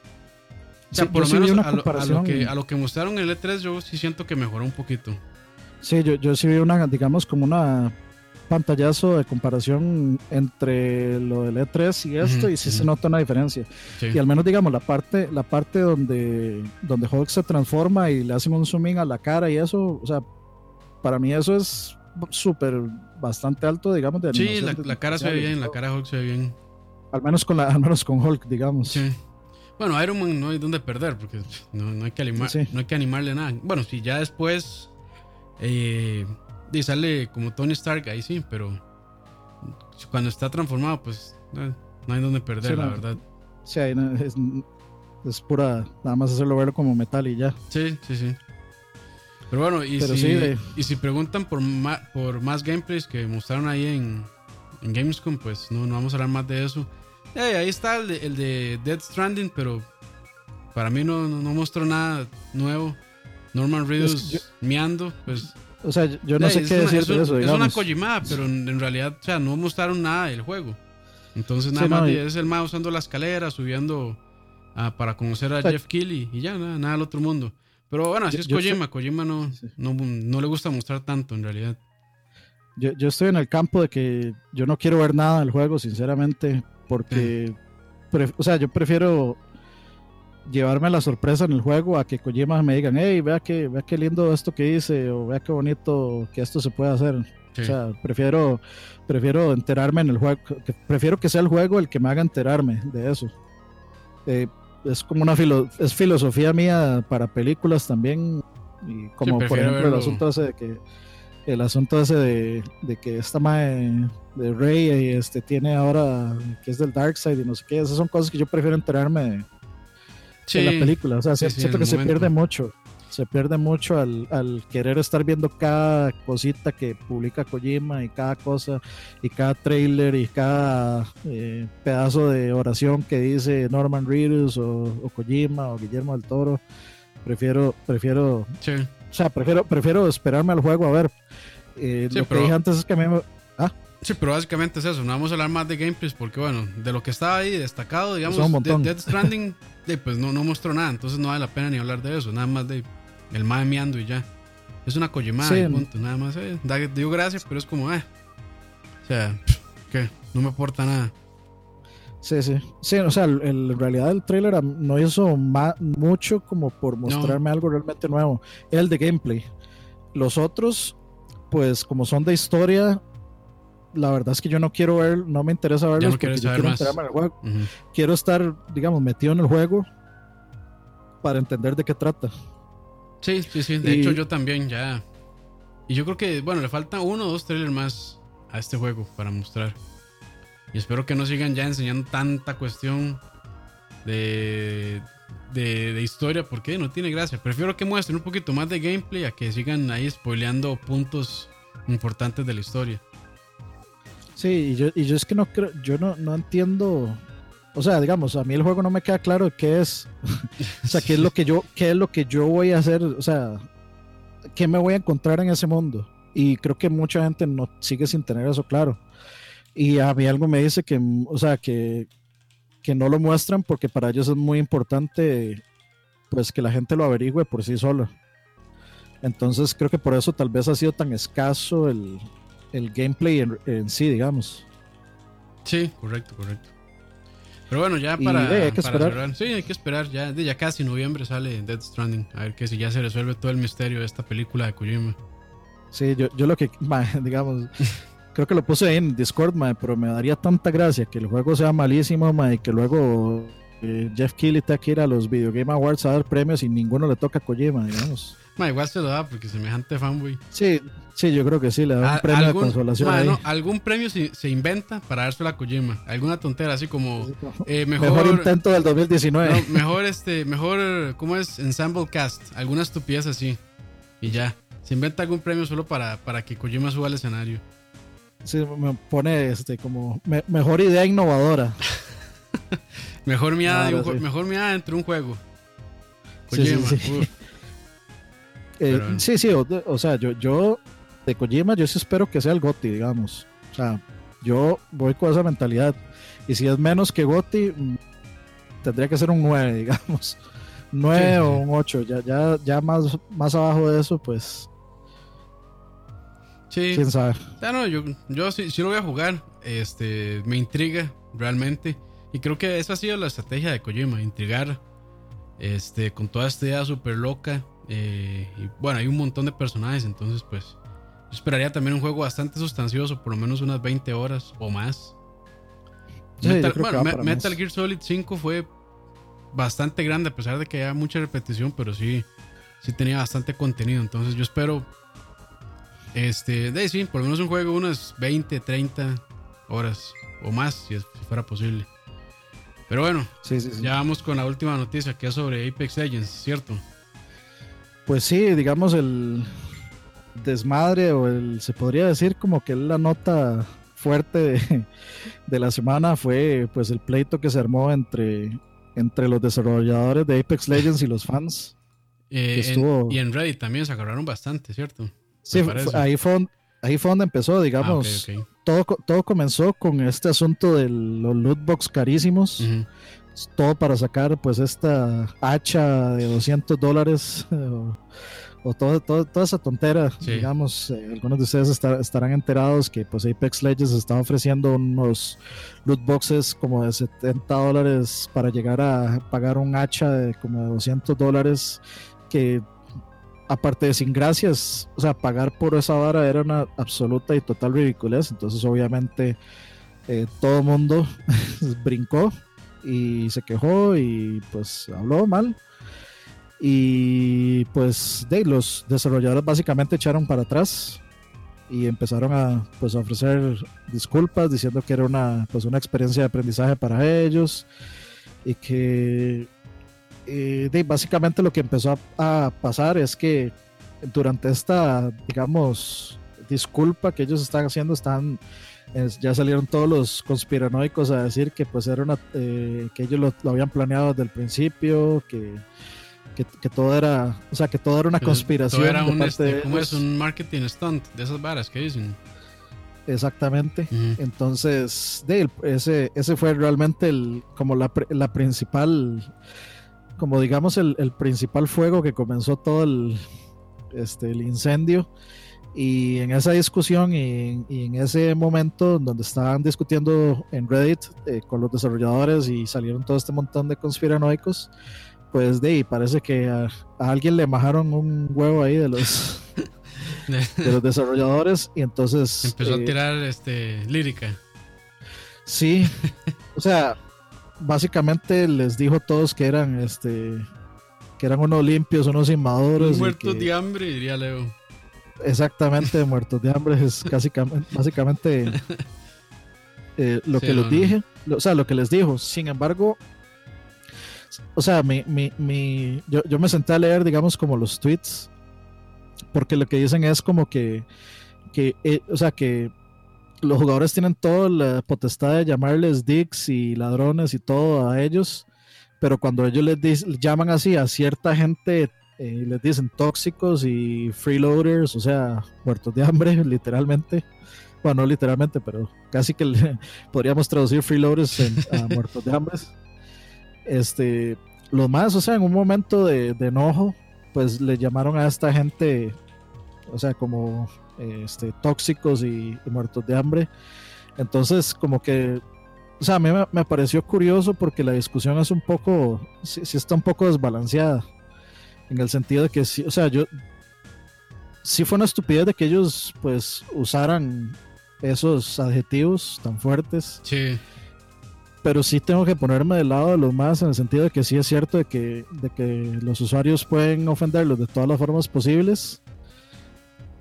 O sea, por lo menos a lo, que, a lo que mostraron en el E3, yo sí siento que mejoró un poquito. Sí, yo, yo sí vi una, digamos, como una pantallazo de comparación entre lo del E3 y esto y sí se nota una diferencia. Y al menos digamos la parte la parte donde donde Hulk se transforma y le hacen un zoom in a la cara y eso, o sea, para mí eso es súper bastante alto, digamos de Sí, la, cara se ve bien, la cara de Hulk se ve bien. Al menos con la al menos con Hulk, digamos. Sí. Bueno, Iron Man no hay donde perder porque no, hay que animar, no hay que animarle nada. Bueno, si ya después eh, y sale como Tony Stark, ahí sí, pero cuando está transformado, pues no, hay donde perder, la verdad. Sí, es, pura, nada más hacerlo ver como metal y ya. Sí, sí, sí. Pero bueno, y, si, y si preguntan por, más, por más gameplays que mostraron ahí en, en Gamescom, pues no, no vamos a hablar más de eso. ahí está el de, el de Dead Stranding, pero para mí no, no, mostró nada nuevo. Norman Reedus miando, pues o sea, yo no sé qué decir de eso. Es una Kojimada, pero en, realidad, o sea, no mostraron nada del juego. Entonces, nada más es el más usando la escalera, subiendo para conocer a Jeff Keighley y ya, nada, nada del otro mundo. Pero bueno, así es Kojima. Kojima no, no, le gusta mostrar tanto en realidad. Yo, yo estoy en el campo de que yo no quiero ver nada del juego, sinceramente, porque, o sea, yo prefiero llevarme la sorpresa en el juego a que Kojima me digan, hey, vea que, vea qué lindo esto que hice, o vea qué bonito que esto se puede hacer. O sea, prefiero, prefiero enterarme en el juego, prefiero que sea el juego el que me haga enterarme de eso. Eh, es como una es filosofía mía para películas también, y como por ejemplo el asunto ese de que el asunto ese de, de que esta madre de Rey este, tiene ahora que es del Dark Side y no sé qué, esas son cosas que yo prefiero enterarme de, la película. O sea, siento que se pierde mucho. Se pierde mucho al, al, querer estar viendo cada cosita que publica Kojima y cada cosa y cada trailer y cada eh, pedazo de oración que dice Norman Reedus o, Kojima o Guillermo del Toro. Prefiero, prefiero, o sea, prefiero, prefiero esperarme al juego a ver. Eh, lo que dije antes es que a mí me, ¿ah? Sí, pero básicamente es eso. No vamos a hablar más de gameplays porque, bueno, de lo que estaba ahí destacado, digamos, de Dead Stranding, pues no, no mostró nada. Entonces no vale la pena ni hablar de eso. Nada más de el mae miando y ya. Es una collemada y punto. Nada más. Eh, digo gracias, pero es como, eh. O sea, ¿qué? No me aporta nada. Sí, sí. Sí, o sea, en realidad el trailer no hizo mucho como por mostrarme algo realmente nuevo. El de gameplay. Los otros, pues como son de historia, la verdad es que yo no quiero ver, no me interesa verlos porque yo quiero enterarme en el juego. Quiero estar, digamos, metido en el juego para entender de qué trata. Sí, sí, sí. De hecho, yo también ya. Y yo creo que, bueno, le falta uno o dos trailers más a este juego para mostrar. Y espero que no sigan ya enseñando tanta cuestión de, de, de, historia, porque no tiene gracia. Prefiero que muestren un poquito más de gameplay a que sigan ahí spoileando puntos importantes de la historia. Sí, y yo, y yo es que no creo, yo no, no entiendo. O sea, digamos, a mí el juego no me queda claro qué es. o sea, qué es lo que yo, qué es lo que yo voy a hacer. O sea, qué me voy a encontrar en ese mundo. Y creo que mucha gente no sigue sin tener eso claro. Y a mí algo me dice que, o sea, que, que no lo muestran porque para ellos es muy importante pues que la gente lo averigüe por sí solo. Entonces creo que por eso tal vez ha sido tan escaso el, el gameplay en, sí, digamos. Sí, correcto, correcto. Pero bueno, ya para, hay que esperar. sí, hay que esperar. Ya, ya casi noviembre sale Dead Stranding. A ver que si ya se resuelve todo el misterio de esta película de Kojima. Sí, yo, yo lo que, digamos, creo que lo puse ahí en Discord, pero me daría tanta gracia que el juego sea malísimo y que luego eh, Jeff Keighley que ir a los Video Game Awards a dar premios y ninguno le toca a Kojima, digamos. igual se lo da porque semejante fanboy. Sí, Sí, yo creo que sí, le da un premio de consolación. algún premio se, se, inventa para dárselo a Kojima. Alguna tontera, así como eh, mejor, intento del 2019. mejor, este, mejor, ¿cómo es? Ensemble Cast. Alguna estupidez así. Y ya. Se inventa algún premio solo para, para que Kojima suba al escenario. Sí, me pone este como mejor idea innovadora. mejor miada mejor miada dentro de un juego. Kojima. Sí, sí, eh, sí, sí o, sea, yo, yo de Kojima yo sí espero que sea el Goti, digamos. O sea, yo voy con esa mentalidad. Y si es menos que Goti, mm, tendría que ser un 9, digamos. 9 o un 8. Ya, ya, ya más, más abajo de eso, pues. Sí. ¿Quién sabe? Ya no, yo, yo sí, sí, lo voy a jugar. Este, me intriga realmente. Y creo que esa ha sido la estrategia de Kojima, intrigar. Este, con toda esta idea súper loca. Eh, y bueno, hay un montón de personajes, entonces pues esperaría también un juego bastante sustancioso, por lo menos unas 20 horas o más. Metal, Gear Solid 5 fue bastante grande, a pesar de que haya mucha repetición, pero sí, sí tenía bastante contenido. Entonces yo espero, este, de sí, por lo menos un juego unas 20, 30 horas o más, si, fuera posible. Pero bueno, ya vamos con la última noticia que es sobre Apex Legends, ¿cierto? Pues sí, digamos el, desmadre o el, se podría decir como que la nota fuerte de, la semana fue pues el pleito que se armó entre, entre los desarrolladores de Apex Legends y los fans. Eh, y en Reddit también se agarraron bastante, ¿cierto? Sí, ahí fue, ahí fue donde empezó, digamos. Ah, todo, todo comenzó con este asunto de los lootbox carísimos. Todo para sacar pues esta hacha de 200 dólares o todo, toda esa tontera, digamos, eh, algunos de ustedes estarán enterados que pues Apex Legends está ofreciendo unos loot boxes como de 70 dólares para llegar a pagar un hacha de como de 200 dólares que aparte de sin gracias, o sea, pagar por esa vara era una absoluta y total ridiculez, entonces obviamente eh, todo el mundo brincó y se quejó y pues habló mal. Y pues de los desarrolladores básicamente echaron para atrás y empezaron a pues ofrecer disculpas diciendo que era una pues una experiencia de aprendizaje para ellos y que eh, básicamente lo que empezó a, pasar es que durante esta digamos disculpa que ellos están haciendo están ya salieron todos los conspiranoicos a decir que pues era una eh, que ellos lo, habían planeado desde el principio que que, todo era, o sea, que todo era una conspiración. Todo era un, este, es un marketing stunt de esas varas que dicen. Exactamente. Entonces, de, ese, ese fue realmente el, como la, la principal, como digamos, el, el, principal fuego que comenzó todo el, este, el incendio. Y en esa discusión y, en ese momento donde estaban discutiendo en Reddit eh, con los desarrolladores y salieron todo este montón de conspiranoicos, pues de ahí parece que a, alguien le bajaron un huevo ahí de los de los desarrolladores y entonces empezó a eh, tirar este lírica. Sí, o sea, básicamente les dijo a todos que eran este que eran unos limpios, unos inmaduros. Muertos de hambre, diría Leo. Exactamente, muertos de hambre es casi básicamente eh, lo que les dije, o sea, lo que les dijo. Sin embargo, o sea, mi, mi, mi, yo, yo, me senté a leer, digamos, como los tweets, porque lo que dicen es como que, que eh, o sea, que los jugadores tienen toda la potestad de llamarles dicks y ladrones y todo a ellos, pero cuando ellos les llaman así a cierta gente, eh, les dicen tóxicos y freeloaders, o sea, muertos de hambre, literalmente. Bueno, no literalmente, pero casi que podríamos traducir freeloaders en, a muertos de hambre este, lo más, o sea, en un momento de, enojo, pues le llamaron a esta gente, o sea, como este, tóxicos y, muertos de hambre. Entonces, como que, o sea, a mí me, pareció curioso porque la discusión es un poco, sí, está un poco desbalanceada, en el sentido de que, sí, o sea, yo, sí fue una estupidez de que ellos, pues, usaran esos adjetivos tan fuertes. Sí pero sí tengo que ponerme del lado de los más en el sentido de que sí es cierto de que, de que los usuarios pueden ofenderlos de todas las formas posibles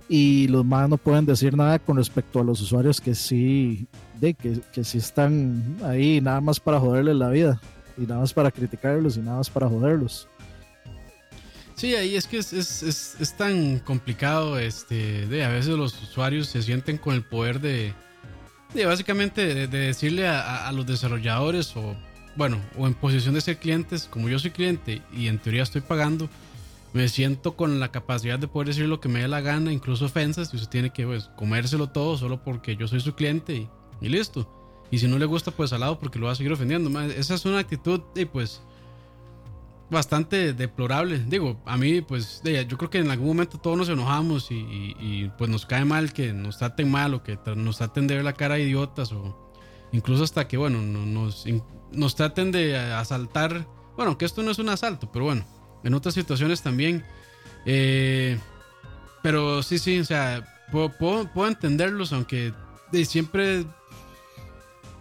y los más no pueden decir nada con respecto a los usuarios que sí, de, que, que sí están ahí nada más para joderles la vida y nada más para criticarlos y nada más para joderlos. Sí, ahí es que es, es, es, tan complicado, este, de a veces los usuarios se sienten con el poder de, básicamente de, decirle a, los desarrolladores o, bueno, o en posición de ser clientes, como yo soy cliente y en teoría estoy pagando, me siento con la capacidad de poder decir lo que me dé la gana, incluso ofensas, y usted tiene que pues, comérselo todo solo porque yo soy su cliente y, listo. Y si no le gusta, pues al lado porque lo va a seguir ofendiendo. Esa es una actitud, y pues bastante deplorable. Digo, a mí, pues, yo creo que en algún momento todos nos enojamos y, pues nos cae mal que nos traten mal o que nos traten de ver la cara de idiotas o incluso hasta que, bueno, nos, nos traten de asaltar. Bueno, que esto no es un asalto, pero bueno, en otras situaciones también. Eh, pero sí, sí, o sea, puedo, puedo entenderlos, aunque siempre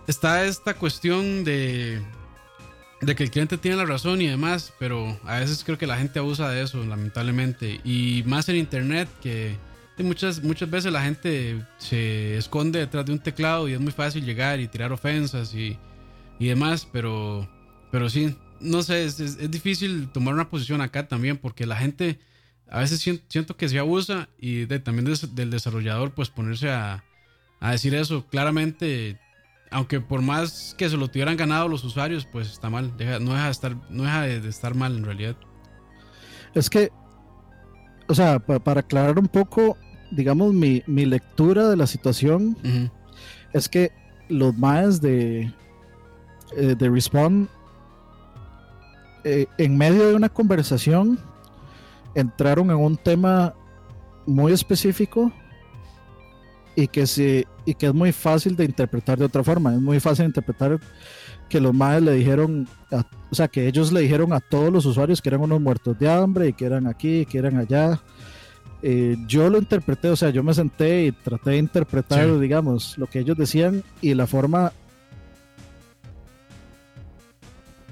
está esta cuestión de de que el cliente tiene la razón y demás, pero a veces creo que la gente abusa de eso, lamentablemente. Y más en internet, que muchas, muchas veces la gente se esconde detrás de un teclado y es muy fácil llegar y tirar ofensas y, y demás, pero, pero sí, no sé, es, es, difícil tomar una posición acá también, porque la gente a veces siento, que se abusa y de, también del desarrollador, pues ponerse a, a decir eso. Claramente aunque por más que se lo tuvieran ganado los usuarios, pues está mal. no deja de estar, no deja de, estar mal en realidad. Es que, o sea, para, aclarar un poco, digamos, mi, lectura de la situación es que los más de, eh, de Respawn, eh, en medio de una conversación, entraron en un tema muy específico y que, se, y que es muy fácil de interpretar de otra forma. Es muy fácil de interpretar que los madres le dijeron, o sea, que ellos le dijeron a todos los usuarios que eran unos muertos de hambre y que eran aquí, que eran allá. Eh, yo lo interpreté, o sea, yo me senté y traté de interpretar, digamos, lo que ellos decían y la forma...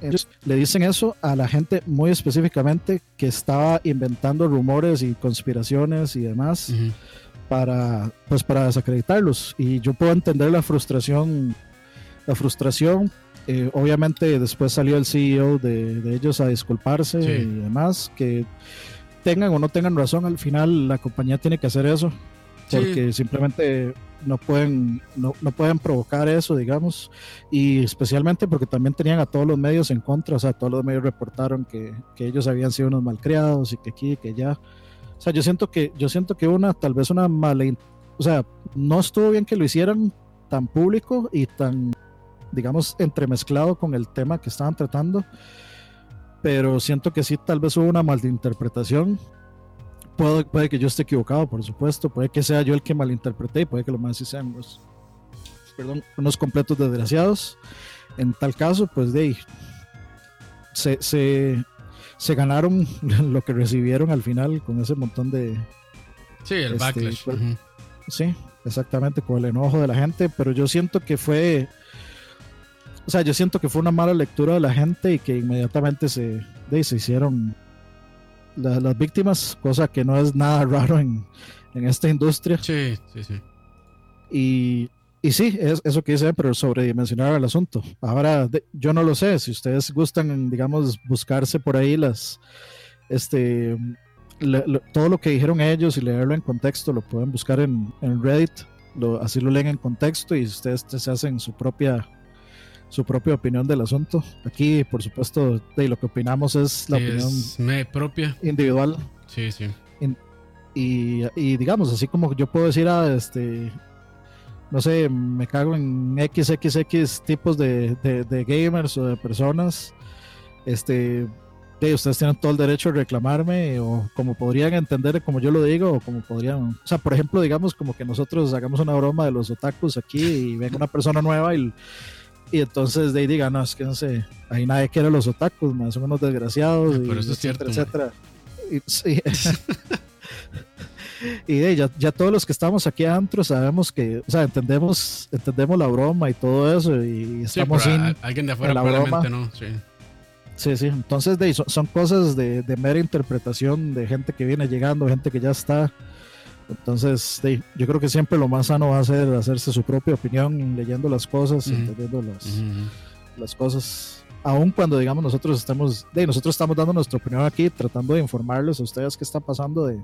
Ellos le dicen eso a la gente muy específicamente que estaba inventando rumores y conspiraciones y demás para, pues para desacreditarlos. Y yo puedo entender la frustración, la frustración. Eh, obviamente después salió el CEO de, ellos a disculparse y demás, que tengan o no tengan razón, al final la compañía tiene que hacer eso, porque simplemente no pueden, no, no, pueden provocar eso, digamos, y especialmente porque también tenían a todos los medios en contra, o sea, todos los medios reportaron que, que ellos habían sido unos malcriados y que aquí, que ya. O sea, yo siento que, yo siento que una, tal vez una mala, o sea, no estuvo bien que lo hicieran tan público y tan, digamos, entremezclado con el tema que estaban tratando, pero siento que sí, tal vez hubo una malinterpretación Puede, puede, que yo esté equivocado, por supuesto. Puede que sea yo el que malinterpreté y puede que los más sí sean perdón, unos completos desgraciados. En tal caso, pues de ahí, se, se, se, ganaron lo que recibieron al final con ese montón de. Sí, el este, backlash. Pues, sí, exactamente, con el enojo de la gente. Pero yo siento que fue. O sea, yo siento que fue una mala lectura de la gente y que inmediatamente se, de, se hicieron las víctimas, cosa que no es nada raro en, en esta industria. Sí, sí, sí. Y, y sí, es eso que dice, pero sobredimensionar el asunto. Ahora, yo no lo sé, si ustedes gustan, digamos, buscarse por ahí las, este, todo lo que dijeron ellos y leerlo en contexto, lo pueden buscar en, en Reddit, lo, así lo leen en contexto y ustedes se hacen su propia su propia opinión del asunto. Aquí, por supuesto, de lo que opinamos es la opinión propia individual. Sí, sí. y, y, digamos, así como yo puedo decir a este, no sé, me cago en XXX tipos de, de, gamers o de personas, este, de, ustedes tienen todo el derecho de reclamarme o como podrían entender como yo lo digo o como podrían, o sea, por ejemplo, digamos como que nosotros hagamos una broma de los otakus aquí y venga una persona nueva y y entonces de ahí digan, no, es que no sé, ahí nadie quiere los otakus, más son unos desgraciados, y, eso es cierto, etcétera. Y, de, ya, ya, todos los que estamos aquí adentro sabemos que, o sea, entendemos, entendemos la broma y todo eso, y estamos sin alguien de afuera probablemente no, sí. Sí, sí, entonces de, son, son cosas de, de mera interpretación de gente que viene llegando, gente que ya está entonces, yo creo que siempre lo más sano va a ser hacerse su propia opinión, leyendo las cosas, entendiendo las, las cosas. Aun cuando, digamos, nosotros estamos, de, nosotros estamos dando nuestra opinión aquí, tratando de informarles a ustedes qué está pasando de,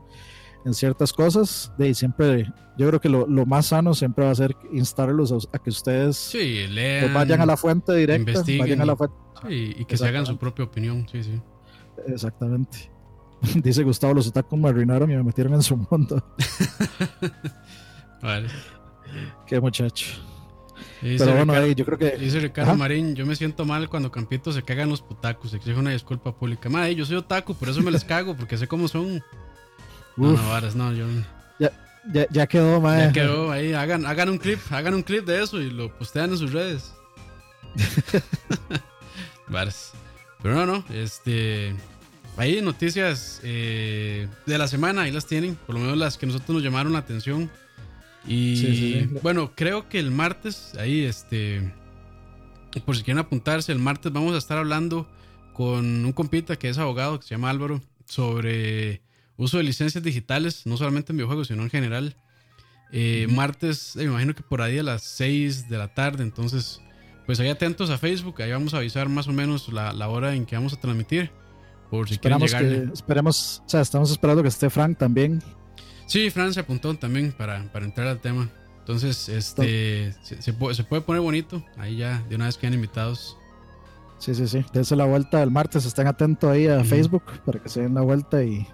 en ciertas cosas. De siempre, yo creo que lo, lo, más sano siempre va a ser instarlos a, que ustedes sí, pues, vayan a la fuente directa, vayan a la fuente. y que se hagan su propia opinión, sí, sí. Exactamente. Dice Gustavo, los otakus me arruinaron y me metieron en su mundo. vale. Qué muchacho. Pero bueno, yo creo que. Dice Ricardo Marín: Yo me siento mal cuando Campito se cagan los putacos. Exijo una disculpa pública. Madre, yo soy otaku, por eso me les cago, porque sé cómo son. No, no, varas, no, yo. Ya, ya, ya quedó, madre. Ya quedó, ahí. Hagan, hagan un clip, hagan un clip de eso y lo postean en sus redes. varas. Pero no, no, este. Ahí noticias eh, de la semana, ahí las tienen, por lo menos las que nosotros nos llamaron la atención. Y bueno, creo que el martes, ahí este, por si quieren apuntarse, el martes vamos a estar hablando con un compita que es abogado, que se llama Álvaro, sobre uso de licencias digitales, no solamente en videojuegos, sino en general. Eh, martes, me imagino que por ahí a las 6 de la tarde, entonces, pues ahí atentos a Facebook, ahí vamos a avisar más o menos la, la hora en que vamos a transmitir. Por si esperamos que, esperemos, o sea, estamos esperando que esté Frank también. Sí, Frank se apuntó también para, para entrar al tema. Entonces, este se, puede, poner bonito. Ahí ya, de una vez quedan invitados. Sí, sí, sí. Dense la vuelta el martes. Estén atentos ahí a Facebook para que se den la vuelta y,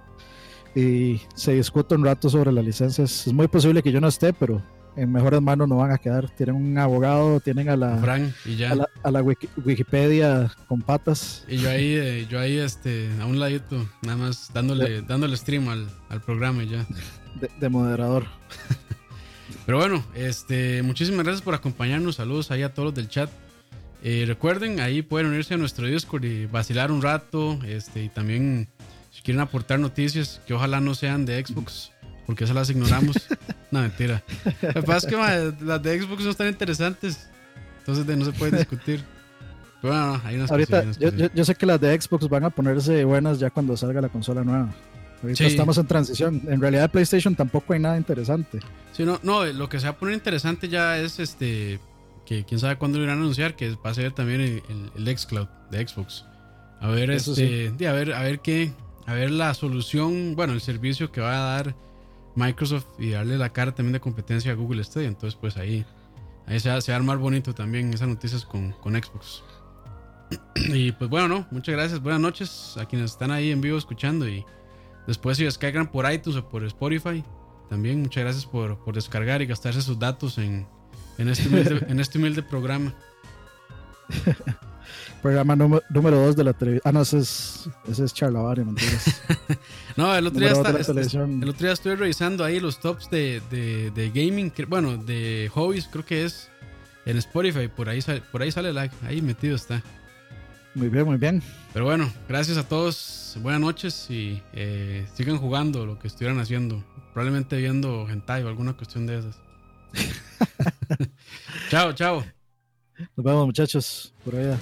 y se discute un rato sobre las licencias. Es muy posible que yo no esté, pero en mejores manos no van a quedar. Tienen un abogado, tienen a la, A la, Wikipedia con patas. Y yo ahí, eh, yo ahí este, a un ladito, nada más dándole, dándole stream al, al programa y ya. De, moderador. Pero bueno, este, muchísimas gracias por acompañarnos. Saludos ahí a todos del chat. Eh, recuerden, ahí pueden unirse a nuestro Discord y vacilar un rato. Este, y también, si quieren aportar noticias que ojalá no sean de Xbox, porque esas las ignoramos. no, mentira. Lo que pasa es que las de Xbox no están interesantes. Entonces no se puede discutir. Pero bueno, hay unas Ahorita, yo, yo, sé que las de Xbox van a ponerse buenas ya cuando salga la consola nueva. Ahorita estamos en transición. En realidad, PlayStation tampoco hay nada interesante. Sí, no, no, lo que se va a poner interesante ya es este. Que quién sabe cuándo lo irán a anunciar, que va a ser también el, el, Xcloud de Xbox. A ver, este, a ver, a ver qué, a ver la solución, bueno, el servicio que va a dar Microsoft y darle la cara también de competencia a Google Stadia. Entonces, pues ahí, ahí se, va, a armar bonito también esas noticias con, con Xbox. Y pues bueno, no, muchas gracias. Buenas noches a quienes están ahí en vivo escuchando. Y después si descargan por iTunes o por Spotify, también muchas gracias por, por descargar y gastarse sus datos en, en, este, en este humilde programa. Programa número 2 de la televisión. Ah, no, ese es, ese es Charlavario, mentiras. no, el otro, día está, el otro día estuve revisando ahí los tops de, de, de, gaming, bueno, de hobbies, creo que es en Spotify. Por ahí, por ahí sale like, ahí metido está. Muy bien, muy bien. Pero bueno, gracias a todos. Buenas noches y eh, sigan jugando lo que estuvieran haciendo. Probablemente viendo hentai o alguna cuestión de esas. chao, chao. Nos vemos, muchachos. Por allá.